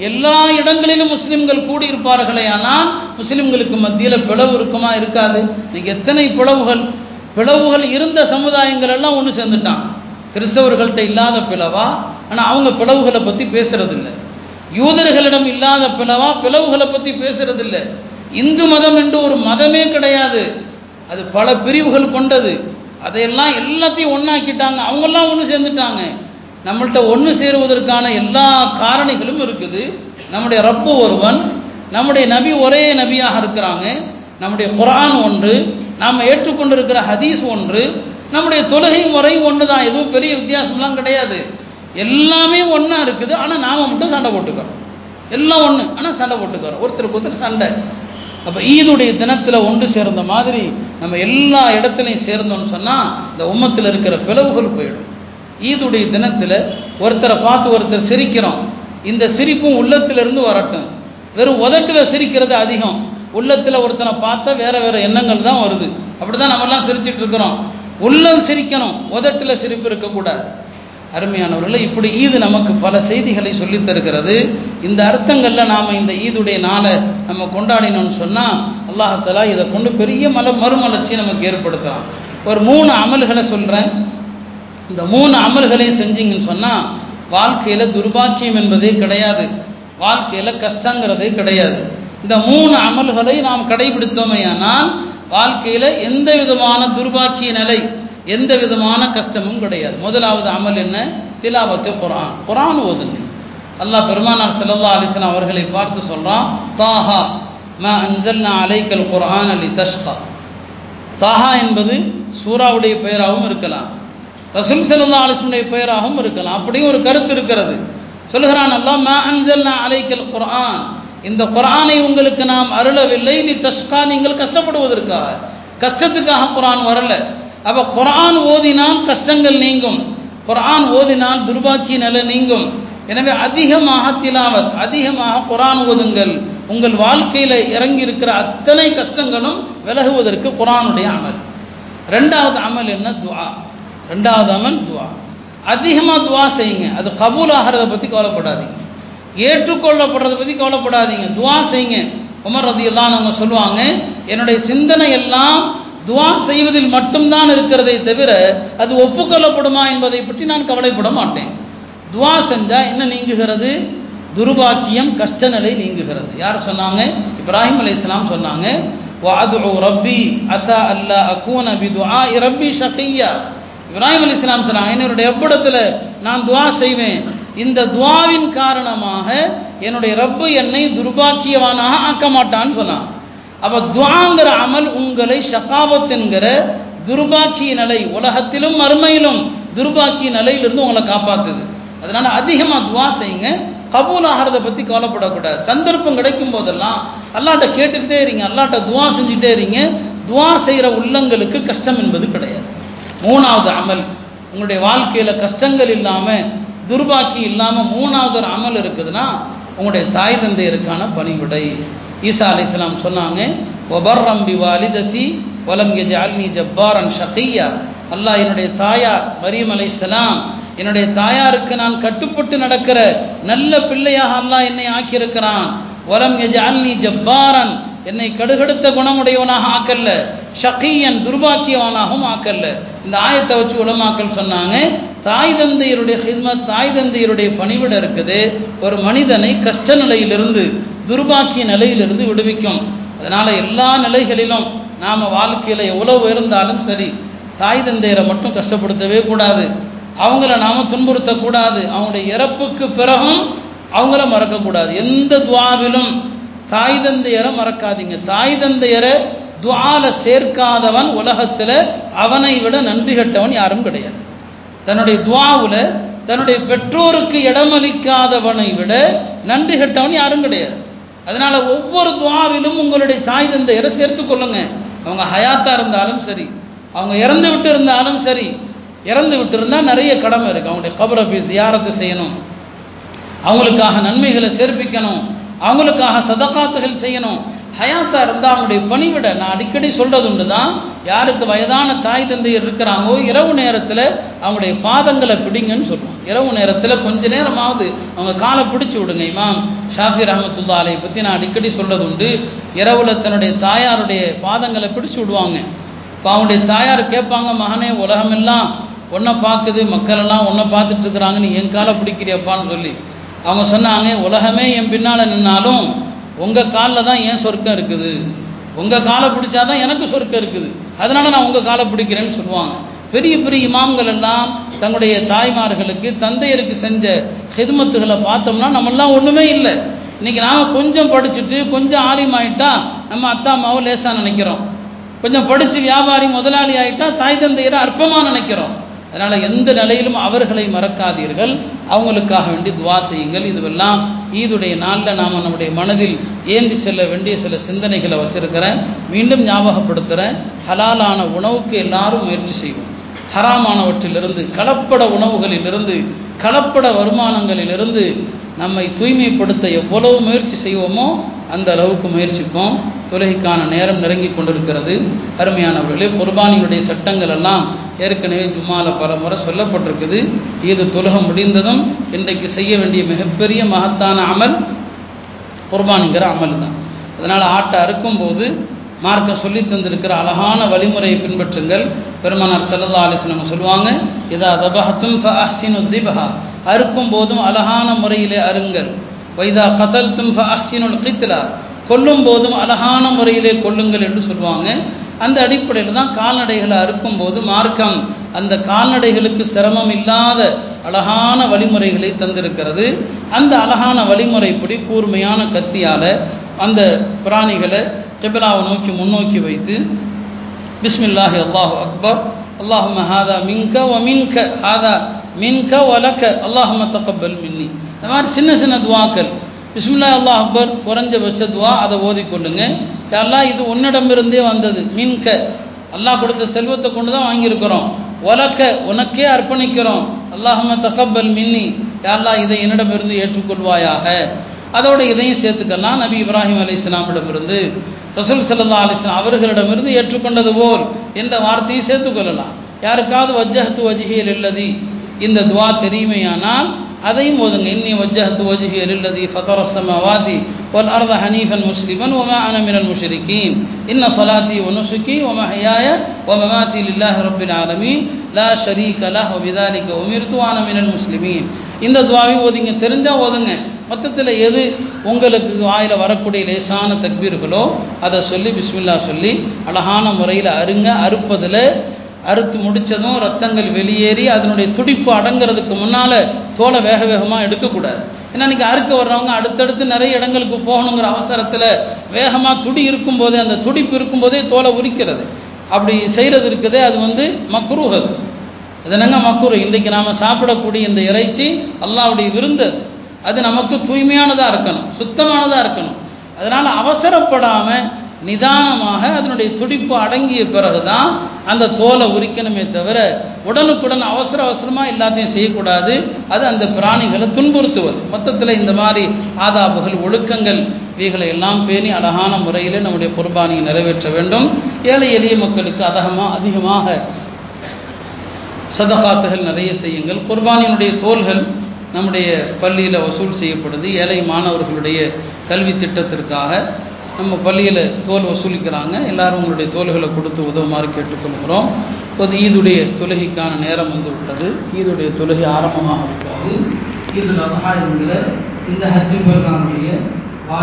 எல்லா இடங்களிலும் முஸ்லீம்கள் கூடியிருப்பார்களே ஆனால் முஸ்லீம்களுக்கு மத்தியில் பிளவு இருக்குமா இருக்காது. இன்னைக்கு எத்தனை பிளவுகள்? பிளவுகள் இருந்த சமுதாயங்கள் எல்லாம் ஒன்று சேர்ந்துட்டான் கிறிஸ்தவர்கள்ட்ட இல்லாத பிளவா? ஆனால் அவங்க பிளவுகளை பற்றி பேசுறதில்லை. யூதர்களிடம் இல்லாத பிளவா? பிளவுகளை பற்றி பேசுறதில்ல. இந்து மதம் என்று ஒரு மதமே கிடையாது. அது பல பிரிவுகள் கொண்டது. அதையெல்லாம் எல்லாத்தையும் ஒன்றாக்கிட்டாங்க அவங்கெல்லாம் ஒன்று சேர்ந்துட்டாங்க. நம்மள்கிட்ட ஒன்று சேருவதற்கான எல்லா காரணிகளும் இருக்குது. நம்முடைய ரப்பு ஒருவன் நம்முடைய நபி ஒரே நபியாக இருக்கிறாங்க. நம்முடைய குரான் ஒன்று நாம் ஏற்றுக்கொண்டிருக்கிற ஹதீஸ் ஒன்று நம்முடைய தொழுகை முறை ஒன்று தான் எதுவும் பெரிய வித்தியாசம்லாம் கிடையாது. எல்லாமே ஒன்றா இருக்குது. ஆனால் நாம் மட்டும் சண்டை போட்டுக்கிறோம். எல்லாம் ஒன்று ஆனால் சண்டை போட்டுக்கிறோம். ஒருத்தருக்கு ஒருத்தர் சண்டை. அப்போ ஈதுடைய தினத்தில் ஒன்று சேர்ந்த மாதிரி நம்ம எல்லா இடத்துலையும் சேர்ந்தோம்னு சொன்னால் இந்த உம்மத்தில் இருக்கிற பிளவுகள் போயிடும். ஈதுடைய தினத்தில் ஒருத்தரை பார்த்து ஒருத்தர் சிரிக்கிறோம். இந்த சிரிப்பும் உள்ளத்திலிருந்து வரட்டும். வெறும் உதட்டில் சிரிக்கிறது அதிகம். உள்ளத்தில் ஒருத்தனை பார்த்தா வேற வேற எண்ணங்கள் தான் வருது. அப்படி தான் நம்மெல்லாம் சிரிச்சிட்டு இருக்கிறோம். உள்ளம் சிரிக்கணும். உதட்டில் சிரிப்பு இருக்கக்கூடாது. அருமையானவர்களே இப்படி ஈது நமக்கு பல செய்திகளை சொல்லித் தருகிறது. இந்த அர்த்தங்களில் நாம் இந்த ஈதுடைய நாளை நம்ம கொண்டாடினோம்னு சொன்னால் அல்லாஹலா இதை கொண்டு பெரிய மல மறுமலர்ச்சியை நமக்கு ஏற்படுத்தலாம் ஒரு மூணு அமல்களை சொல்கிறேன் இந்த மூணு அமல்களையும் செஞ்சீங்கன்னு சொன்னால் வாழ்க்கையில் துர்பாக்கியம் என்பதே கிடையாது. வாழ்க்கையில் கஷ்டங்கிறதே கிடையாது. இந்த மூணு அமல்களை நாம் கடைபிடித்தோமேயானால் வாழ்க்கையில் எந்த விதமான துர்பாக்கிய நிலை எந்த விதமான கஷ்டமும் கிடையாது. முதலாவது அமல் என்ன? திலாவத்து குரான் குரான் ஓதுங்க. அல்லாஹ் பெருமானார் செல்லல்லா அலிஸ்லாம் அவர்களை பார்த்து சொல்கிறான் தாஹா மா அன்சல்னா அலைக்கல் குரான் அலி தஷ்கா தாஹா என்பது சூறாவுடைய பெயராகவும் இருக்கலாம். ரசூல் செல்லல்லா அலிஸ்லமுடைய பெயராகவும் இருக்கலாம். அப்படியும் ஒரு கருத்து இருக்கிறது. சொல்லுகிறான் அல்லாஹ் ம அன்சல்னா அலைக்கல் குரான் இந்த குரானை உங்களுக்கு நாம் அருளவில்லை நீ தஷ்கா நீங்கள் கஷ்டப்படுவதற்காக. கஷ்டத்துக்காக குரான் வரல. அப்போ குரான் ஓதினால் கஷ்டங்கள் நீங்கும். குரான் ஓதினால் துர்பாக்கிய நிலை நீங்கும். எனவே அதிகமாக திலாவத் அதிகமாக குரான் ஓதுங்கள். உங்கள் வாழ்க்கையில் இறங்கி இருக்கிற அத்தனை கஷ்டங்களும் விலகுவதற்கு குரானுடைய அமல். ரெண்டாவது அமல் என்ன? துவா. ரெண்டாவது அமல் துவா. அதிகமாக துவா செய்யுங்க. அது கபூல் ஆகிறத பற்றி கவலைப்படாதீங்க. ஏற்றுக்கொள்ளப்படுறதை பற்றி கவலைப்படாதீங்க. துவா செய்யுங்க. உமர் ரதியெல்லாம் அவங்க சொல்லுவாங்க என்னுடைய சிந்தனை எல்லாம் துவா செய்வதில் மட்டும்தான் இருக்கிறதே தவிர அது ஒப்புக்கொள்ளப்படுமா என்பதை பற்றி நான் கவலைப்பட மாட்டேன். துவா செஞ்சால் என்ன நீங்குகிறது? துர்பாக்கியம் கஷ்ட நிலை நீங்குகிறது. யார் சொன்னாங்க? இப்ராஹிம் அலி இஸ்லாம் சொன்னாங்க வாது ரப்பி அசா அல்லா அக்கூன பி துஆ ரப்பி ஷகியா. இப்ராஹிம் அலி இஸ்லாம் சொன்னாங்க என்னுடைய எப்படத்தில் நான் துவா செய்வேன். இந்த துவாவின் காரணமாக என்னுடைய ரப்பு என்னை துர்பாக்கியவானாக ஆக்க மாட்டான்னு சொன்னான். அப்போ துவாங்கிற அமல் உங்களை ஷகாபத் என்கிற துர்பாக்கிய நிலை உலகத்திலும் மறுமையிலும் துர்பாக்கிய நிலையிலிருந்து உங்களை காப்பாத்துது. அதனால அதிகமாக துவா செய்யுங்க. கபூல் ஆகிறத பற்றி கவலைப்படக்கூடாது. சந்தர்ப்பம் கிடைக்கும் போதெல்லாம் அல்லாட்ட கேட்டுக்கிட்டே இருங்க. அல்லாட்ட துவா செஞ்சுட்டே இருங்க. துவா செய்கிற உள்ளங்களுக்கு கஷ்டம் என்பது கிடையாது. மூணாவது அமல் உங்களுடைய வாழ்க்கையில் கஷ்டங்கள் இல்லாமல் துர்பாக்கி இல்லாமல் மூணாவது ஒரு அமல் இருக்குதுன்னா உங்களுடைய தாய் தந்தையருக்கான பணிவிடை. ஈசா அலி இஸ்லாம் சொன்னாங்க ஒபர் ரம்பி வாலிதத்தி வலம் அல்னி ஜப்பாரன் ஷகையா. அல்லாஹ் என்னுடைய தாயார் மரியம் அலை என்னுடைய தாயாருக்கு நான் கட்டுப்பட்டு நடக்கிற நல்ல பிள்ளையாக அல்லாஹ் என்னை ஆக்கியிருக்கிறான். வலம் அல்னி ஜப்பாரன் என்னை கடுகடுத்த குணமுடையவனாக ஆக்கல்ல ஷகீயன் துர்பாக்கியவனாகவும் ஆக்கல்ல. இந்த ஆயத்தை வச்சு உலமாக்கள் சொன்னாங்க. தாய் தந்தையருடைய ஹித்மத் தாய் தந்தையருடைய பணிவிட இருக்குது. ஒரு மனிதனை கஷ்ட நிலையிலிருந்து துர்பாக்கிய நிலையிலிருந்து விடுவிக்கும். அதனால் எல்லா நிலைகளிலும் நாம் வாழ்க்கையில் எவ்வளோ உயர்ந்தாலும் சரி தாய் தந்தையரை மட்டும் கஷ்டப்படுத்தவே கூடாது. அவங்கள நாம் துன்புறுத்தக்கூடாது அவங்களுடைய இறப்புக்கு பிறகும் அவங்கள மறக்கக்கூடாது எந்த துவாவிலும் தாய் தந்தையரை மறக்காதீங்க. தாய் தந்தையரை துவால சேர்க்காதவன் உலகத்தில் அவனை விட நன்றி கட்டவன் யாரும் கிடையாது. தன்னுடைய துவாவில் தன்னுடைய பெற்றோருக்கு இடமளிக்காதவனை விட நன்றி கட்டவன் யாரும் கிடையாது. அதனால ஒவ்வொரு துவாவிலும் உங்களுடைய தாய் தந்தையரை சேர்த்து கொள்ளுங்க. அவங்க ஹயாத்தா இருந்தாலும் சரி அவங்க இறந்து விட்டு இருந்தாலும் சரி இறந்து விட்டு இருந்தால் நிறைய கடமை இருக்குது அவங்களுடைய கபரை போய் தியாரத்தை செய்யணும். அவங்களுக்காக நன்மைகளை சேர்ப்பிக்கணும். அவங்களுக்காக சதகாத்துகள் செய்யணும். ஹயாத்தா இருந்தால் அவங்களுடைய பணிவிட நான் அடிக்கடி சொல்றது உண்டு தான் யாருக்கு வயதான தாய் தந்தையர் இருக்கிறாங்களோ இரவு நேரத்தில் அவங்களுடைய பாதங்களை பிடிங்கன்னு சொல்லுவோம் இரவு நேரத்தில் கொஞ்ச நேரமாவது அவங்க காலை பிடிச்சி விடுங்க இமாம். ஷாஃபி ரஹமத்துல்லா அலையை பற்றி நான் அடிக்கடி சொல்றது உண்டு. இரவுல தன்னுடைய தாயாருடைய பாதங்களை பிடிச்சி விடுவாங்க. இப்போ அவங்களுடைய தாயார் கேட்பாங்க மகனே உலகமெல்லாம் ஒன்றை பார்க்குது மக்கள் எல்லாம் ஒன்றை பார்த்துட்டு இருக்கிறாங்கன்னு என் காலை பிடிக்கிறியப்பான்னு சொல்லி. அவங்க சொன்னாங்க உலகமே என் பின்னால் நின்னாலும் உங்கள் காலில் தான் ஏன் சொர்க்கம் இருக்குது? உங்கள் காலை பிடிச்சாதான் எனக்கு சொர்க்கம் இருக்குது. அதனால நான் உங்கள் காலை பிடிக்கிறேன்னு சொல்லுவாங்க. பெரிய பெரிய இமாம்கள் எல்லாம் தங்களுடைய தாய்மார்களுக்கு தந்தையருக்கு செஞ்ச ஹிதுமத்துகளை பார்த்தோம்னா நம்மெல்லாம் ஒன்றுமே இல்லை. இன்னைக்கு நாம் கொஞ்சம் படிச்சுட்டு கொஞ்சம் ஆலிமாயிட்டா நம்ம அத்தா அம்மாவை லேசாக நினைக்கிறோம். கொஞ்சம் படித்து வியாபாரி முதலாளி ஆகிட்டா தாய் தந்தையரை அற்பமாக நினைக்கிறோம். அதனால் எந்த நிலையிலும் அவர்களை மறக்காதீர்கள். அவங்களுக்காக வேண்டி துவா செய்யுங்கள். இதுவெல்லாம் ஈதுடைய நாளில் நாம் நம்முடைய மனதில் ஏந்தி செல்ல வேண்டிய சில சிந்தனைகளை வச்சிருக்கிறேன். மீண்டும் ஞாபகப்படுத்துகிறேன் ஹலாலான உணவுக்கு எல்லாரும் முயற்சி செய்வோம். ஹராமானவற்றிலிருந்து கலப்பட உணவுகளிலிருந்து கலப்பட வருமானங்களிலிருந்து நம்மை தூய்மைப்படுத்த எவ்வளவு முயற்சி செய்வோமோ அந்த அளவுக்கு முயற்சிப்போம். தொழுகைக்கான நேரம் நெருங்கி கொண்டிருக்கிறது. அருமையானவர்களே குர்பானியுடைய சட்டங்கள் எல்லாம் ஏற்கனவே ஜுமால பல முறை சொல்லப்பட்டிருக்குது. இது தொழுகை முடிந்ததும் இன்றைக்கு செய்ய வேண்டிய மிகப்பெரிய மகத்தான அமல் குர்பானிங்கிற அமல் தான் அதனால் ஆட்டை அறுக்கும்போது மார்க்கம் சொல்லி தந்திருக்கிற அழகான வழிமுறையை பின்பற்றுங்கள். பெருமானார் செல்லதா அலிஸ்லம் சொல்லுவாங்க இதா தபஹத்தும் ஃபஹ்சினு திபஹா. அறுக்கும் போதும் அழகான முறையிலே அருங்கள் வைதா கதல் தும் ஃபஹ்சினுல் கித்லா. கொல்லும் போதும் அழகான முறையிலே கொல்லுங்கள் என்று சொல்லுவாங்க. அந்த அடிப்படையில் தான் கால்நடைகளை அறுக்கும் போது மார்க்கம் அந்த கால்நடைகளுக்கு சிரமம் இல்லாத அழகான வழிமுறைகளை தந்திருக்கிறது. அந்த அழகான வழிமுறைப்படி கூர்மையான கத்தியால் அந்த பிராணிகளை கிபிலாவை நோக்கி முன்னோக்கி வைத்து பிஸ்மில்லாஹி அல்லாஹு அக்பர். அல்லாஹும ஹாதா மின்க வ மின்க. ஹாதா மின்க வலக்க அல்லாஹும தகப்பல் மின்னி. இந்த மாதிரி சின்ன சின்ன துவாக்கள். பிஸ்மில்லா அல்லாஹ் அக்பர். குறைஞ்சபட்ச துவா அதை ஓதிக்கொள்ளுங்க எல்லாம் இது உன்னிடமிருந்தே வந்தது. மின்க. அல்லாஹ் கொடுத்த செல்வத்தை கொண்டு தான் வாங்கியிருக்கிறோம். உலக்க உனக்கே அர்ப்பணிக்கிறோம். அல்லாஹம தகப்பல் மின்னி. யாரெல்லாம் இதை என்னிடமிருந்து ஏற்றுக்கொள்வாயாக. அதோட இதையும் சேர்த்துக்கலாம். நபி இப்ராஹிம் அலி இஸ்லாமிடமிருந்து ரசூல் சல்லா அலிஸ்லாம் அவர்களிடமிருந்து ஏற்றுக்கொண்டது போல் என்ற வார்த்தையும் சேர்த்துக்கொள்ளலாம் யாருக்காவது வஜ்ஜஹத்து வஜிஹியல் இல்லதி இந்த துவா தெரியுமையானால் அதையும் ஓதுங்க. இன்னி வஜ்ஜஹத்து வஜிஹியல் இல்லதி ஃபதரசமவாதி ஒல் அர்த ஹனீஃபன் முஸ்லிமன் ஒமா அனமினல் முஷரிக்கீன். இன்ன சலாத்தி ஒனுசுக்கி ஒமஹயாய ஒமமாத்தி இல்லாஹ் ரபில் ஆலமீன். லா ஷரீக் அல்லாஹ் விதாலிக்க உமிர்த்துவான மினல் முஸ்லிமீன். இந்த துவாவை ஓதுங்க தெரிஞ்சால் ஓதுங்க. மொத்தத்தில் எது உங்களுக்கு வாயில் வரக்கூடிய லேசான தக்பீர்களோ அதை சொல்லி பிஸ்மில்லா சொல்லி அழகான முறையில் அருங்க அறுப்பதில் அறுத்து முடித்ததும் ரத்தங்கள் வெளியேறி அதனுடைய துடிப்பு அடங்கிறதுக்கு முன்னால் தோலை வேக வேகமாக எடுக்கக்கூடாது. ஏன்னா இன்றைக்கி அறுக்க வர்றவங்க அடுத்தடுத்து நிறைய இடங்களுக்கு போகணுங்கிற அவசரத்தில் வேகமாக துடி இருக்கும்போதே அந்த துடிப்பு இருக்கும்போதே தோலை உரிக்கிறது. அப்படி செய்கிறது இருக்குதே அது வந்து மக்ரூஹ். அது என்னங்க மக்குரு இன்றைக்கு நாம் சாப்பிடக்கூடிய இந்த இறைச்சி அல்லாவுடைய விருந்து அது. நமக்கு தூய்மையானதாக இருக்கணும் சுத்தமானதாக இருக்கணும். அதனால் அவசரப்படாமல் நிதானமாக அதனுடைய துடிப்பு அடங்கிய பிறகு தான் அந்த தோலை உரிக்கணுமே தவிர உடனுக்குடன் அவசர அவசரமாக எல்லாத்தையும் செய்யக்கூடாது. அது அந்த பிராணிகளை துன்புறுத்துவது. மொத்தத்தில் இந்த மாதிரி ஆதாபுகள் ஒழுக்கங்கள் இவைகளை எல்லாம் பேணி அழகான முறையில் நம்முடைய குர்பானியை நிறைவேற்ற வேண்டும். ஏழை எளிய மக்களுக்கு அதகமாக அதிகமாக சதகாத்துகள் நிறைய செய்யுங்கள். குர்பானியினுடைய தோள்கள் நம்முடைய பள்ளியில் வசூல் செய்யப்படுது. ஏழை மாணவர்களுடைய கல்வி திட்டத்திற்காக நம்ம பள்ளியில் தோல் வசூலிக்கிறாங்க. எல்லாரும் உங்களுடைய தோல்களை கொடுத்து உதவுமாறு கேட்டுக்கொள்கிறோம். இப்போது ஈதுடைய தொழுகைக்கான நேரம் வந்து விட்டது ஈதுடைய தொழுகை ஆரம்பமாக இருக்கிறது. ஈதுல் அதஹா என்கிற இந்த ஹஜ்ஜு பெருநாளுடைய